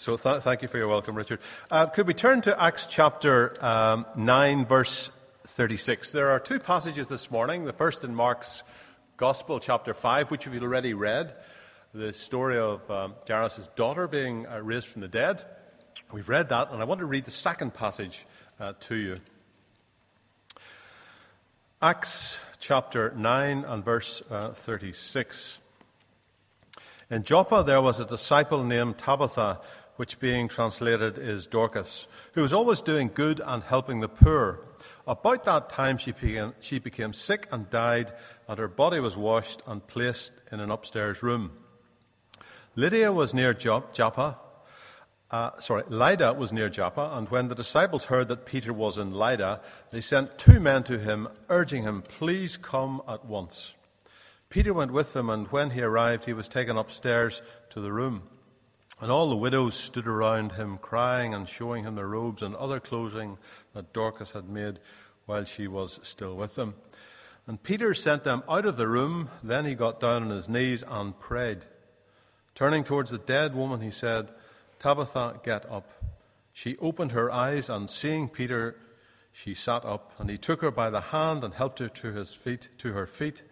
So th- thank you for your welcome, Richard. Uh, could we turn to Acts chapter um, 9, verse 36? There are two passages this morning. The first in Mark's Gospel, chapter 5, which we've already read, the story of um, Jairus' daughter being uh, raised from the dead. We've read that, and I want to read the second passage uh, to you. Acts chapter 9 and verse uh, 36. In Joppa there was a disciple named Tabitha which being translated is Dorcas, who was always doing good and helping the poor. About that time she became, she became sick and died, and her body was washed and placed in an upstairs room. Lydia was near Joppa. Uh, sorry, Lydda was near Joppa, and when the disciples heard that Peter was in Lydda, they sent two men to him, urging him, Please come at once. Peter went with them, and when he arrived, he was taken upstairs to the room. And all the widows stood around him, crying and showing him their robes and other clothing that Dorcas had made while she was still with them. And Peter sent them out of the room. Then he got down on his knees and prayed. Turning towards the dead woman, he said, Tabitha, get up. She opened her eyes, and seeing Peter, she sat up. And he took her by the hand and helped her to his feet, to her feet.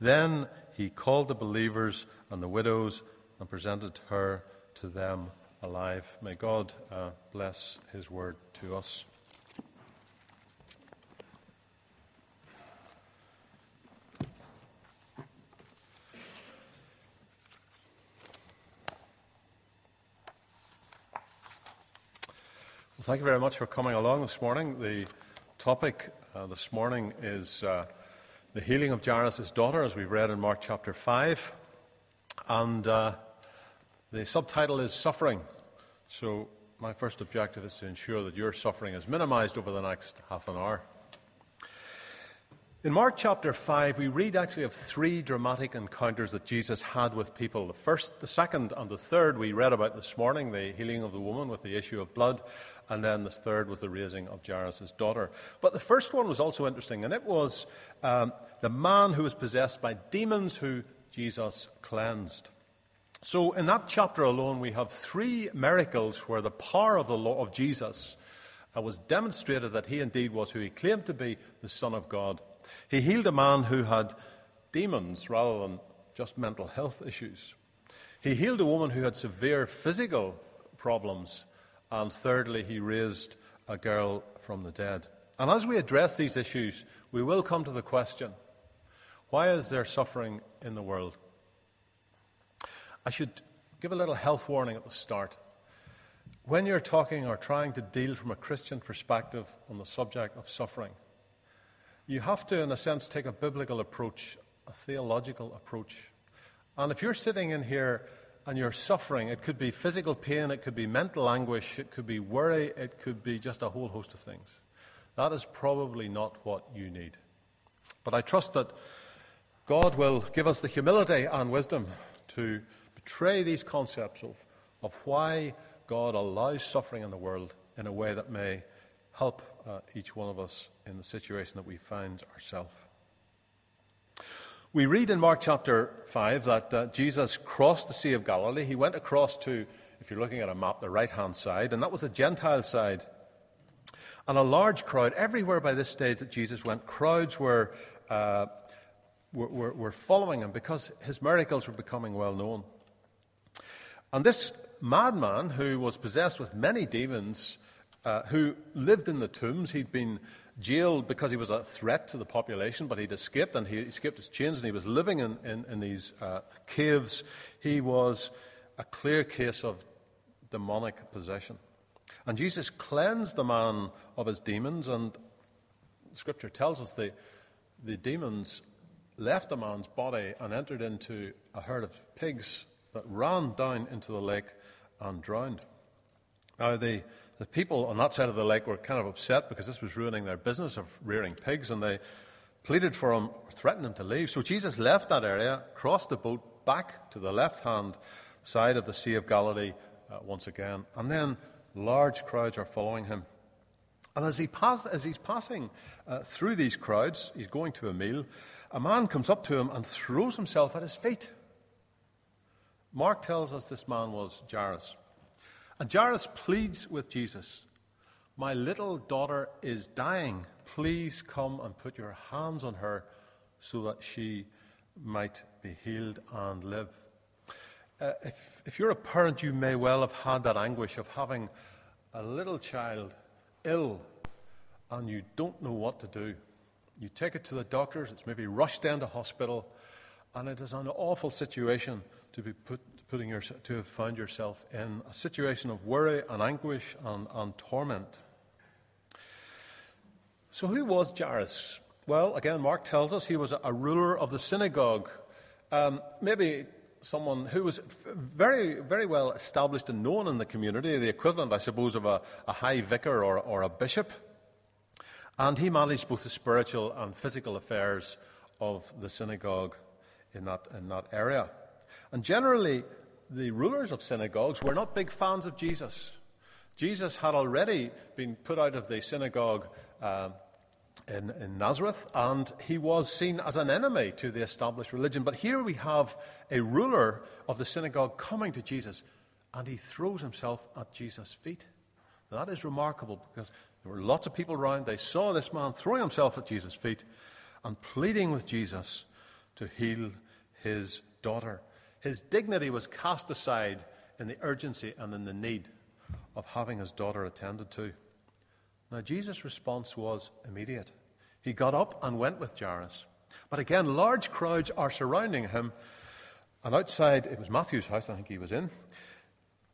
Then he called the believers and the widows and presented her to them alive. May God uh, bless His word to us. Well, thank you very much for coming along this morning. The topic uh, this morning is uh, the healing of Jairus' daughter, as we've read in Mark chapter 5. And uh, the subtitle is Suffering. So, my first objective is to ensure that your suffering is minimized over the next half an hour. In Mark chapter 5, we read actually of three dramatic encounters that Jesus had with people. The first, the second, and the third we read about this morning the healing of the woman with the issue of blood, and then the third was the raising of Jairus' daughter. But the first one was also interesting, and it was um, the man who was possessed by demons who Jesus cleansed. So, in that chapter alone, we have three miracles where the power of the law of Jesus uh, was demonstrated that he indeed was who he claimed to be the Son of God. He healed a man who had demons rather than just mental health issues. He healed a woman who had severe physical problems. And thirdly, he raised a girl from the dead. And as we address these issues, we will come to the question why is there suffering in the world? I should give a little health warning at the start. When you're talking or trying to deal from a Christian perspective on the subject of suffering, you have to, in a sense, take a biblical approach, a theological approach. And if you're sitting in here and you're suffering, it could be physical pain, it could be mental anguish, it could be worry, it could be just a whole host of things. That is probably not what you need. But I trust that God will give us the humility and wisdom to portray these concepts of, of why God allows suffering in the world in a way that may help uh, each one of us in the situation that we find ourselves. We read in Mark chapter 5 that uh, Jesus crossed the Sea of Galilee. He went across to, if you're looking at a map, the right hand side, and that was the Gentile side. And a large crowd, everywhere by this stage that Jesus went, crowds were, uh, were, were, were following him because his miracles were becoming well known. And this madman, who was possessed with many demons, uh, who lived in the tombs, he'd been jailed because he was a threat to the population, but he'd escaped and he escaped his chains and he was living in, in, in these uh, caves. He was a clear case of demonic possession. And Jesus cleansed the man of his demons, and Scripture tells us the, the demons left the man's body and entered into a herd of pigs that ran down into the lake and drowned. Now, the, the people on that side of the lake were kind of upset because this was ruining their business of rearing pigs, and they pleaded for him, or threatened him to leave. So Jesus left that area, crossed the boat back to the left hand side of the Sea of Galilee uh, once again, and then large crowds are following him. And as, he pass, as he's passing uh, through these crowds, he's going to a meal, a man comes up to him and throws himself at his feet. Mark tells us this man was Jairus. And Jairus pleads with Jesus My little daughter is dying. Please come and put your hands on her so that she might be healed and live. Uh, if, if you're a parent, you may well have had that anguish of having a little child ill and you don't know what to do. You take it to the doctors, it's maybe rushed down to hospital, and it is an awful situation to be put, putting your, to have found yourself in a situation of worry and anguish and, and torment. So, who was Jairus? Well, again, Mark tells us he was a, ruler of the synagogue. Um, maybe someone who was very, very well established and known in the community, the equivalent, I suppose, of a, a high vicar or, or a bishop. And he managed both the spiritual and physical affairs of the synagogue in that, in that area. And generally, the rulers of synagogues were not big fans of Jesus. Jesus had already been put out of the synagogue uh, in, in, Nazareth, and he was seen as an enemy to the established religion. But here we have a ruler of the synagogue coming to Jesus, and he throws himself at Jesus' feet. That is remarkable because there were lots of people around. They saw this man throwing himself at Jesus' feet and pleading with Jesus to heal his daughter. His dignity was cast aside in the urgency and in the need of having his daughter attended to. Now, Jesus' response was immediate. He got up and went with Jairus. But again, large crowds are surrounding him. And outside, it was Matthew's house, I think he was in.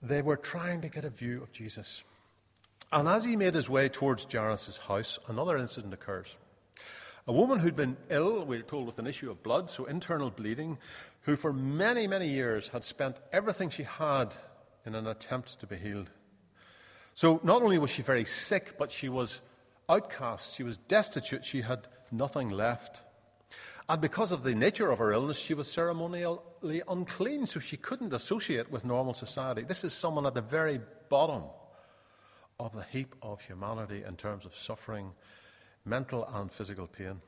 They were trying to get a view of Jesus. And as he made his way towards Jairus' house, another incident occurs. A woman who'd been ill, we are told, with an issue of blood, so internal bleeding, who for many, many years had spent everything she had in an attempt to be healed. So not only was she very sick, but she was outcast, she was destitute, she had nothing left. And because of the nature of her illness, she was ceremonially unclean, so she couldn't associate with normal society. This is someone at the very bottom of the heap of humanity in terms of suffering, mental and physical pain.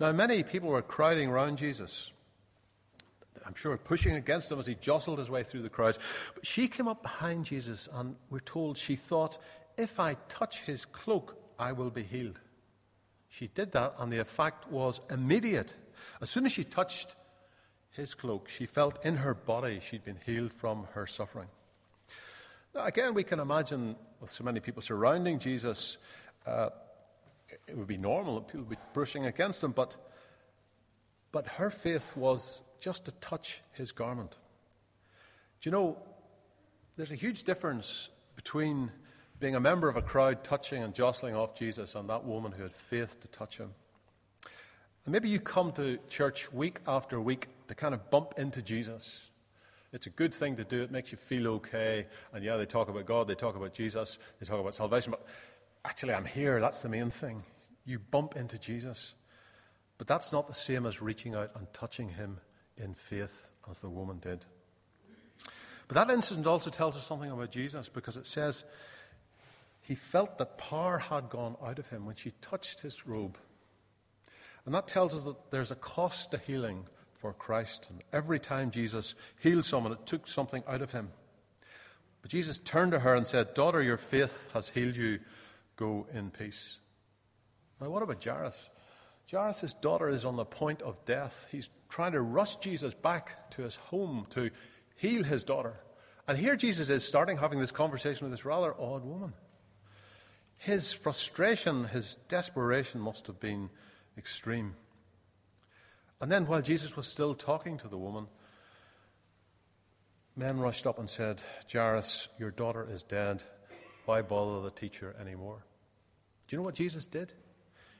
Now, many people were crowding around Jesus. I'm sure pushing against him as he jostled his way through the crowds. But she came up behind Jesus, and we're told she thought, if I touch his cloak, I will be healed. She did that, and the effect was immediate. As soon as she touched his cloak, she felt in her body she'd been healed from her suffering. Now, again, we can imagine with so many people surrounding Jesus, uh, it would be normal that people would be brushing against him, but, but her faith was just to touch his garment. Do you know, there's a huge difference between being a member of a crowd touching and jostling off Jesus and that woman who had faith to touch him. And maybe you come to church week after week to kind of bump into Jesus. It's a good thing to do. It makes you feel okay. And yeah, they talk about God, they talk about Jesus, they talk about salvation. But actually, I'm here. That's the main thing. You bump into Jesus. But that's not the same as reaching out and touching him in faith as the woman did. But that incident also tells us something about Jesus because it says he felt that power had gone out of him when she touched his robe. And that tells us that there's a cost to healing for Christ. And every time Jesus healed someone, it took something out of him. But Jesus turned to her and said, Daughter, your faith has healed you. Go in peace. Now, what about Jairus? Jairus' daughter is on the point of death. He's trying to rush Jesus back to his home to heal his daughter. And here Jesus is starting having this conversation with this rather odd woman. His frustration, his desperation must have been extreme. And then, while Jesus was still talking to the woman, men rushed up and said, Jairus, your daughter is dead. Why bother the teacher anymore? Do you know what Jesus did?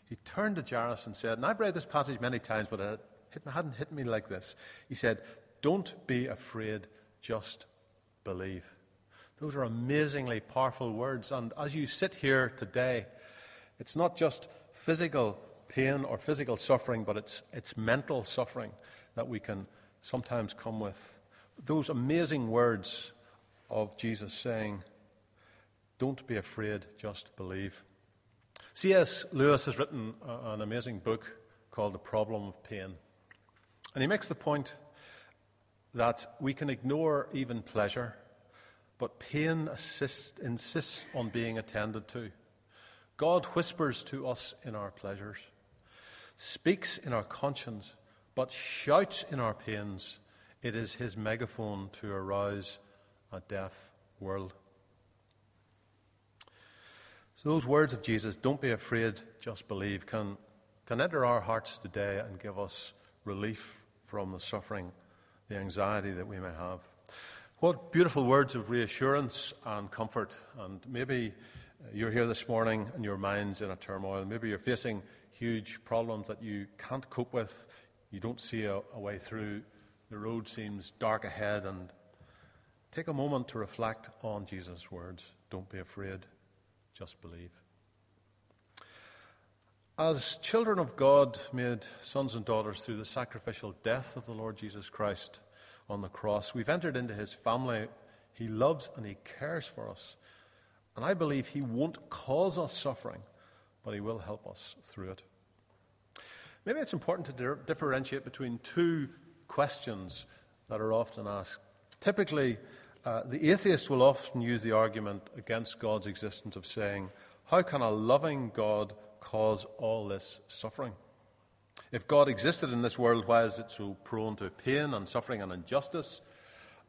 He turned to Jairus and said, and I've read this passage many times, but it hadn't hit me like this. He said, Don't be afraid, just believe. Those are amazingly powerful words. And as you sit here today, it's not just physical pain or physical suffering, but it's, it's mental suffering that we can sometimes come with. Those amazing words of Jesus saying, Don't be afraid, just believe. C.S. Lewis has written an amazing book called The Problem of Pain. And he makes the point that we can ignore even pleasure, but pain assists, insists on being attended to. God whispers to us in our pleasures, speaks in our conscience, but shouts in our pains. It is his megaphone to arouse a deaf world. So, those words of Jesus, don't be afraid, just believe, can, can enter our hearts today and give us relief from the suffering, the anxiety that we may have. What beautiful words of reassurance and comfort. And maybe you're here this morning and your mind's in a turmoil. Maybe you're facing huge problems that you can't cope with. You don't see a, a way through. The road seems dark ahead. And take a moment to reflect on Jesus' words. Don't be afraid, just believe. As children of God, made sons and daughters through the sacrificial death of the Lord Jesus Christ on the cross, we've entered into his family. He loves and he cares for us. And I believe He won't cause us suffering, but He will help us through it. Maybe it's important to di- differentiate between two questions that are often asked. Typically, uh, the atheist will often use the argument against God's existence of saying, How can a loving God cause all this suffering? If God existed in this world, why is it so prone to pain and suffering and injustice?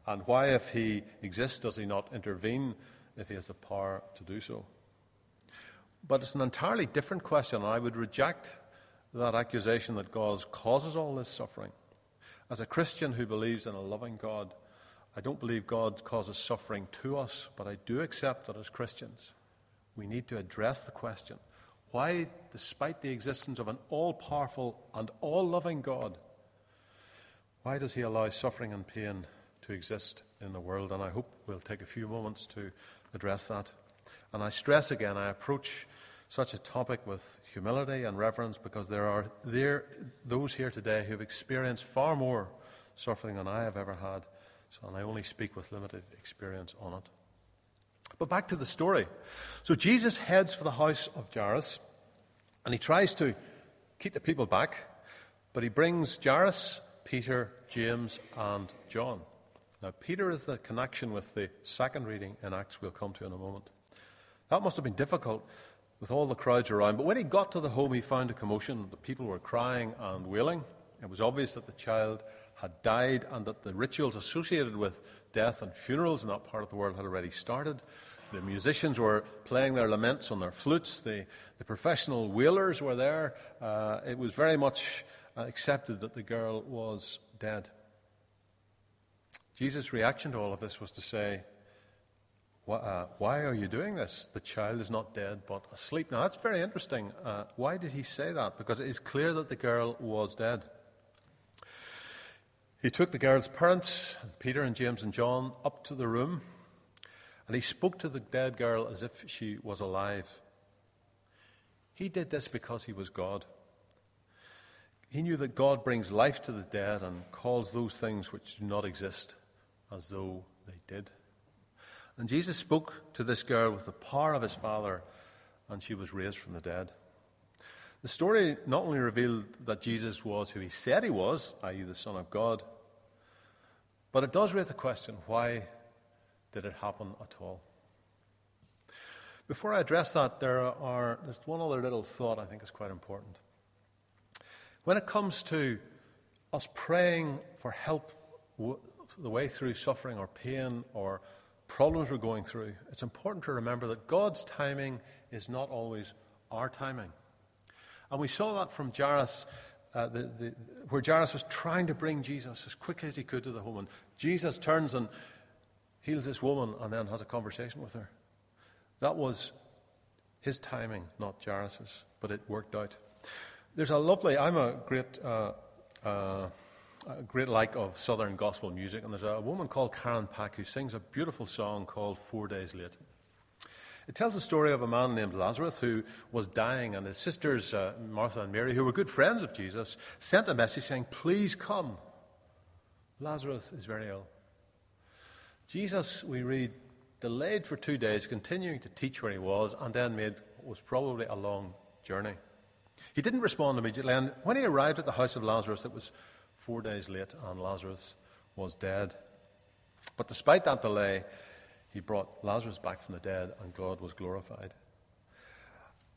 And why, if He exists, does He not intervene if he has the power to do so. But it's an entirely different question, and I would reject that accusation that God causes all this suffering. As a Christian who believes in a loving God, I don't believe God causes suffering to us, but I do accept that as Christians, we need to address the question why, despite the existence of an all powerful and all loving God, why does He allow suffering and pain to exist in the world? And I hope we'll take a few moments to address that. And I stress again, I approach such a topic with humility and reverence because there are there, those here today who have experienced far more suffering than I have ever had. So, and I only speak with limited experience on it. But back to the story. So Jesus heads for the house of Jairus, and he tries to keep the people back, but he brings Jairus, Peter, James, and John. Now, Peter is the connection with the second reading in Acts we'll come to in a moment. That must have been difficult with all the crowds around. But when he got to the home, he found a commotion. The people were crying and wailing. It was obvious that the child had died and that the rituals associated with death and funerals in that part of the world had already started. The musicians were playing their laments on their flutes. The, the professional wailers were there. Uh, it was very much accepted that the girl was dead. Jesus' reaction to all of this was to say, uh, Why are you doing this? The child is not dead but asleep. Now, that's very interesting. Uh, why did he say that? Because it is clear that the girl was dead. He took the girl's parents, Peter and James and John, up to the room, and he spoke to the dead girl as if she was alive. He did this because he was God. He knew that God brings life to the dead and calls those things which do not exist as though they did. And Jesus spoke to this girl with the power of his Father, and she was raised from the dead. The story not only revealed that Jesus was who he said he was, i.e., the Son of God, but it does raise the question why did it happen at all? Before I address that, there are, there's one other little thought I think is quite important. When it comes to us praying for help the way through suffering or pain or problems we're going through, it's important to remember that God's timing is not always our timing. And we saw that from Jairus, uh, the, the, where Jairus was trying to bring Jesus as quickly as he could to the woman. Jesus turns and heals this woman and then has a conversation with her. That was his timing, not Jairus's, but it worked out. There's a lovely, I'm a great. Uh, uh, a great like of southern gospel music, and there's a woman called Karen Peck who sings a beautiful song called Four Days Late. It tells the story of a man named Lazarus who was dying, and his sisters, uh, Martha and Mary, who were good friends of Jesus, sent a message saying, Please come. Lazarus is very ill. Jesus, we read, delayed for two days, continuing to teach where he was, and then made what was probably a long journey. He didn't respond immediately, and when he arrived at the house of Lazarus, it was four days late, and Lazarus was dead. But despite that delay, he brought Lazarus back from the dead, and God was glorified.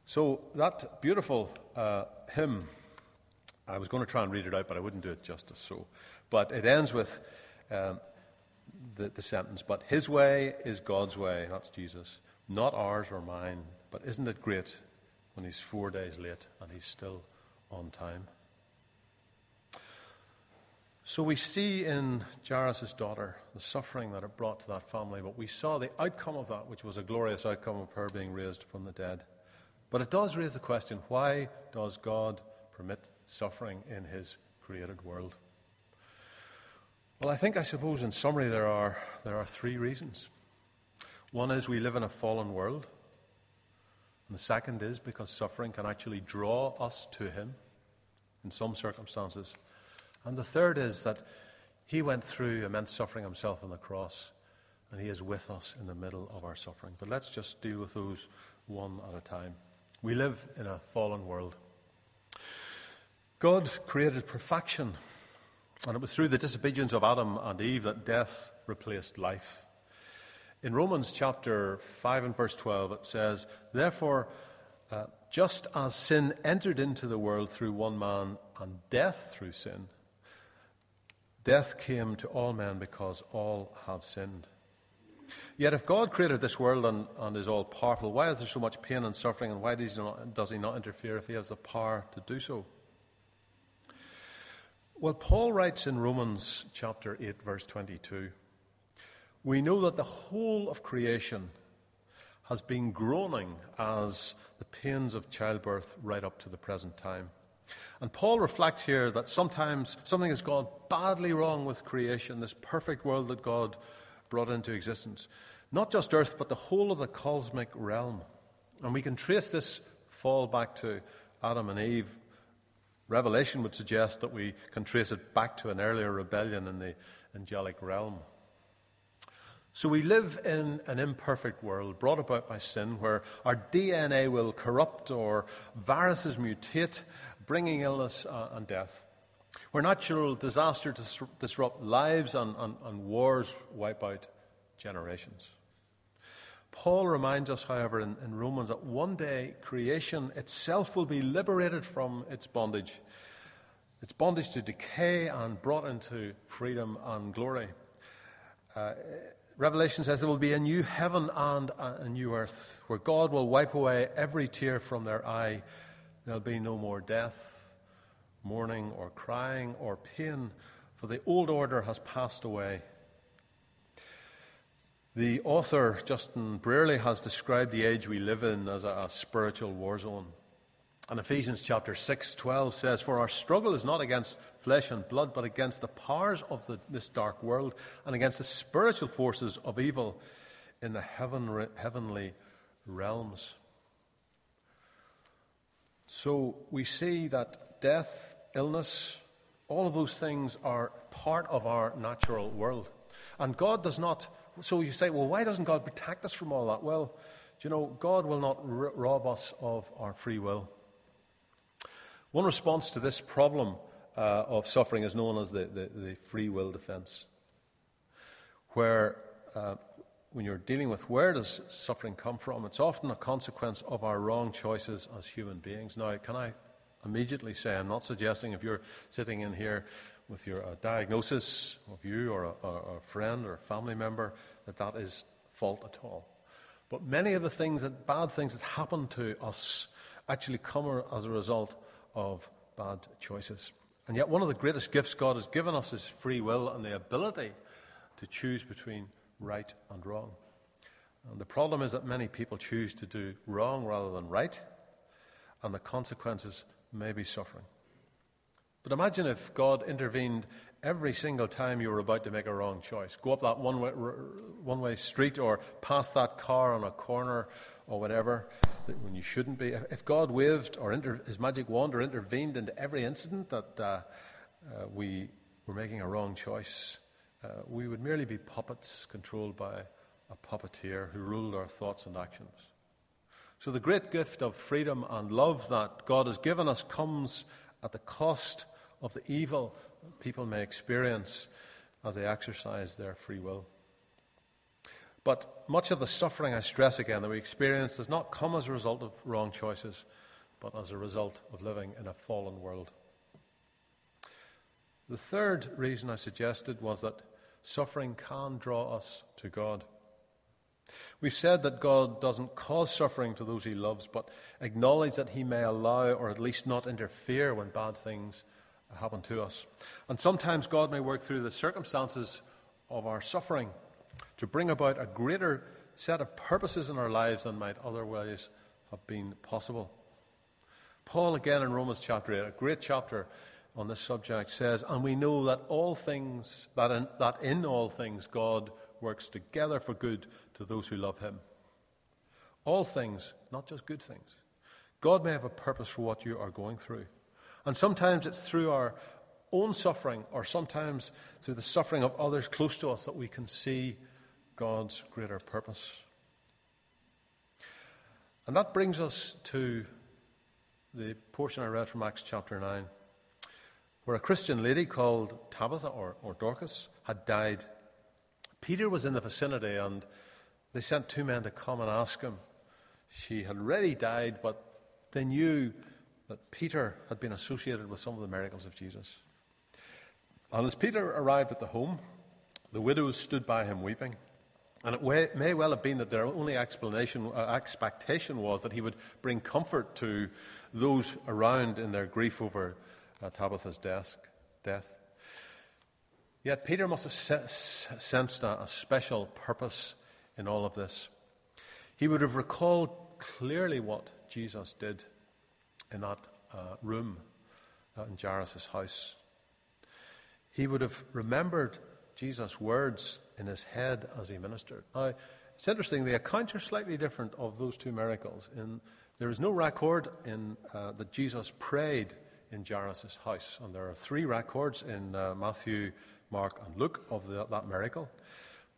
So, that beautiful uh, hymn, I was going to try and read it out, but I wouldn't do it justice. So, but it ends with um, the, the sentence, But his way is God's way. That's Jesus. Not ours or mine. But isn't it great when he's four days late and he's still on time? So we see in Jairus' daughter the suffering that it brought to that family, but we saw the outcome of that, which was a glorious outcome of her being raised from the dead. But it does raise the question why does God permit suffering in his created world? Well, I think, I suppose, in summary, there are, there are three reasons. One is we live in a fallen world. And the second is because suffering can actually draw us to Him in some circumstances. And the third is that He went through immense suffering Himself on the cross, and He is with us in the middle of our suffering. But let's just deal with those one at a time. We live in a fallen world. God created perfection and it was through the disobedience of Adam and Eve that death replaced life. In Romans chapter 5 and verse 12, it says, Therefore, uh, just as sin entered into the world through one man and death through sin, death came to all men because all have sinned. Yet, if God created this world and, and is all powerful, why is there so much pain and suffering, and why does he, not, does he not interfere if he has the power to do so? Well, Paul writes in Romans chapter 8, verse 22 We know that the whole of creation has been groaning as the pains of childbirth right up to the present time. And Paul reflects here that sometimes something has gone badly wrong with creation, this perfect world that God brought into existence. Not just earth, but the whole of the cosmic realm. And we can trace this fall back to Adam and Eve Revelation would suggest that we can trace it back to an earlier rebellion in the angelic realm. So we live in an imperfect world brought about by sin where our DNA will corrupt or viruses mutate, bringing illness uh, and death. Where natural disaster dis- disrupt lives and, and, and wars wipe out generations. Paul reminds us, however, in, in, Romans that one day creation itself will be liberated from its bondage, its bondage to decay and brought into freedom and glory. Uh, Revelation says there will be a new heaven and a new earth where God will wipe away every tear from their eye. There'll be no more death, mourning, or crying, or pain, for the old order has passed away. The author, Justin Brierley, has described the age we live in as a, a spiritual war zone. And Ephesians chapter 6, 12 says, For our struggle is not against flesh and blood, but against the powers of the, this dark world and against the spiritual forces of evil in the heaven, heavenly realms. So we see that death, illness, all of those things are part of our natural world. And God does not so you say, well, why doesn't God protect us from all that? Well, you know, God will not r- rob us of our free will. One response to this problem uh, of suffering is known as the, the, the free will defense, where uh, when you're dealing with where does suffering come from, it's often a consequence of our wrong choices as human beings. Now, can I immediately say, I'm not suggesting if you're sitting in here with your diagnosis of you or a, or a friend or a family member that that is fault at all. But many of the things that bad things that happen to us actually come as a result of bad choices. And yet, one of the greatest gifts God has given us is free will and the ability to choose between right and wrong. And the problem is that many people choose to do wrong rather than right, and the consequences may be suffering. But imagine if God intervened every single time you were about to make a wrong choice. Go up that one way, one way street or pass that car on a corner or whatever when you shouldn't be. If God waved or inter, his magic wand or intervened into every incident that uh, uh, we were making a wrong choice, uh, we would merely be puppets controlled by a puppeteer who ruled our thoughts and actions. So the great gift of freedom and love that God has given us comes at the cost of the evil people may experience as they exercise their free will. But much of the suffering, I stress again, that we experience does not come as a result of wrong choices, but as a result of living in a fallen world. The third reason I suggested was that suffering can draw us to God. We've said that God doesn't cause suffering to those he loves, but acknowledge that he may allow or at least not interfere when bad things happen to us. And sometimes God may work through the circumstances of our suffering to bring about a greater set of purposes in our lives than might otherwise have been possible. Paul, again in Romans chapter 8, a great chapter on this subject, says, And we know that all things, that in, that in all things God works together for good to those who love him. All things, not just good things. God may have a purpose for what you are going through. And sometimes it's through our own suffering, or sometimes through the suffering of others close to us, that we can see God's greater purpose. And that brings us to the portion I read from Acts chapter 9, where a Christian lady called Tabitha or, or Dorcas had died. Peter was in the vicinity, and they sent two men to come and ask him. She had already died, but they knew that Peter had been associated with some of the miracles of Jesus. And as Peter arrived at the home, the widows stood by him weeping. And it may well have been that their only explanation, uh, expectation was that he would bring comfort to those around in their grief over uh, Tabitha's desk, death. Yet Peter must have sensed a, a special purpose in all of this. He would have recalled clearly what Jesus did in that uh, room uh, in Jairus' house. He would have remembered Jesus' words in his head as he ministered. Now, it's interesting, the accounts are slightly different of those two miracles. In, there is no record in, uh, that Jesus prayed in Jairus' house, and there are three records in uh, Matthew, Mark, and Luke of the, that miracle.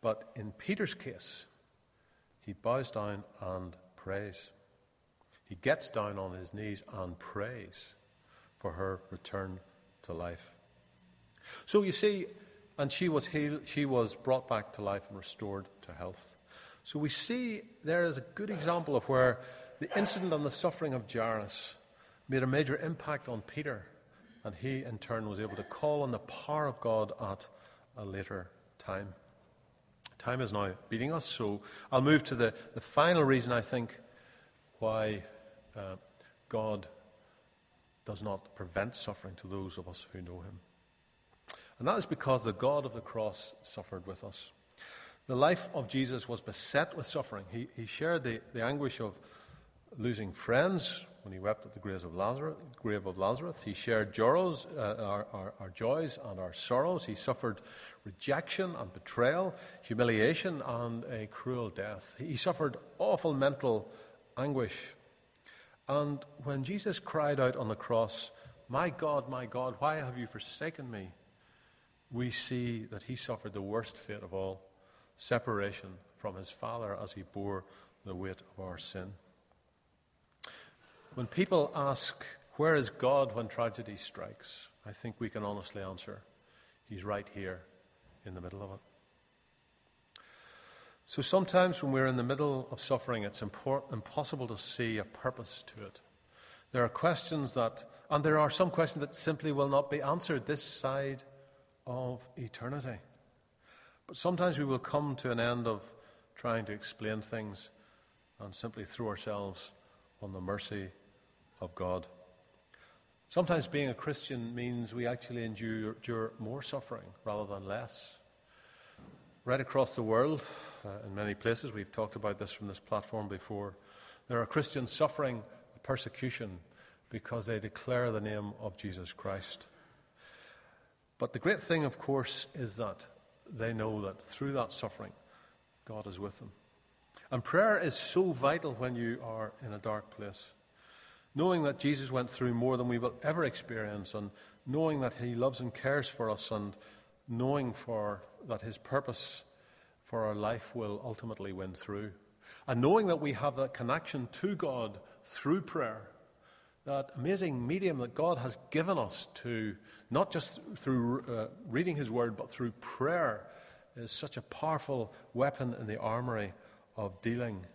But in Peter's case, he bows down and prays. He gets down on his knees and prays for her return to life. So you see, and she was healed, she was brought back to life and restored to health. So we see there is a good example of where the incident and the suffering of Jairus made a major impact on Peter, and he in turn was able to call on the power of God at a later time. Time is now beating us, so I'll move to the, the final reason I think why uh, God does not prevent suffering to those of us who know Him. And that is because the God of the cross suffered with us. The life of Jesus was beset with suffering. He, he shared the, the anguish of losing friends when he wept at the grave of Lazarus. Grave of Lazarus. He shared joys, uh, our, our, our joys and our sorrows. He suffered rejection and betrayal, humiliation, and a cruel death. He suffered awful mental anguish. And when Jesus cried out on the cross, My God, my God, why have you forsaken me? we see that he suffered the worst fate of all separation from his Father as he bore the weight of our sin. When people ask, Where is God when tragedy strikes? I think we can honestly answer, He's right here in the middle of it. So sometimes when we're in the middle of suffering, it's import- impossible to see a purpose to it. There are questions that, and there are some questions that simply will not be answered this side of eternity. But sometimes we will come to an end of trying to explain things and simply throw ourselves on the mercy of God. Sometimes being a Christian means we actually endure, endure more suffering rather than less. Right across the world, uh, in many places, we've talked about this from this platform before, there are Christians suffering persecution because they declare the name of Jesus Christ. But the great thing, of course, is that they know that through that suffering, God is with them. And prayer is so vital when you are in a dark place. Knowing that Jesus went through more than we will ever experience, and knowing that He loves and cares for us, and knowing for that His purpose for our life will ultimately win through. And knowing that we have that connection to God through prayer that amazing medium that God has given us to, not just through uh, reading His Word, but through prayer, is such a powerful weapon in the armory of dealing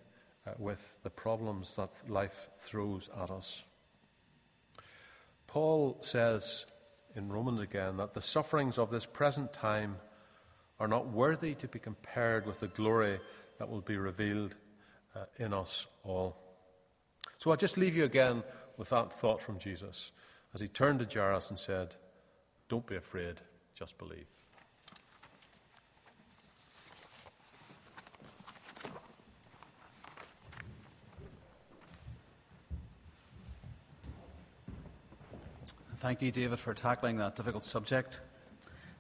with the problems that life throws at us. Paul says in Romans again that the sufferings of this present time are not worthy to be compared with the glory that will be revealed uh, in us all. So I'll just leave you again with that thought from Jesus as he turned to Jairus and said, Don't be afraid, just believe. Thank you, David, for tackling that difficult subject.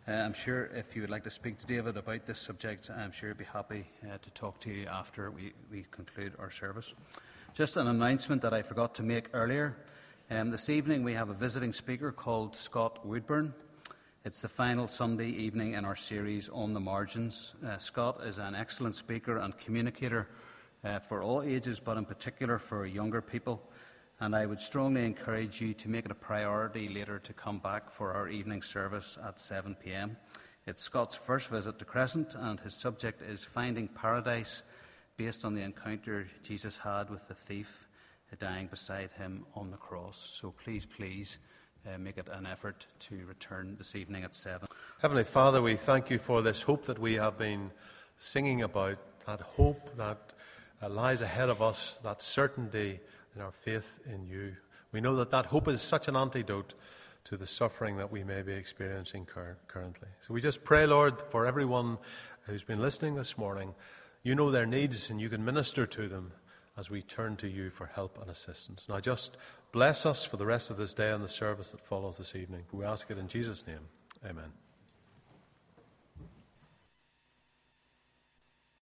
Uh, I'm sure if you would like to speak to David about this subject, I'm sure he'd be happy uh, to talk to you after we, we conclude our service. Just an announcement that I forgot to make earlier. Um, this evening we have a visiting speaker called Scott Woodburn. It's the final Sunday evening in our series on the margins. Uh, Scott is an excellent speaker and communicator uh, for all ages, but in particular for younger people and I would strongly encourage you to make it a priority later to come back for our evening service at 7 pm. It's Scott's first visit to Crescent, and his subject is Finding Paradise, based on the encounter Jesus had with the thief dying beside him on the cross. So please, please. Uh, make it an effort to return this evening at 7. Heavenly Father, we thank you for this hope that we have been singing about, that hope that uh, lies ahead of us, that certainty in our faith in you. We know that that hope is such an antidote to the suffering that we may be experiencing cur- currently. So we just pray, Lord, for everyone who's been listening this morning. You know their needs and you can minister to them as we turn to you for help and assistance. Now just bless us for the rest of this day and the service that follows this evening. We ask it in Jesus' name. Amen.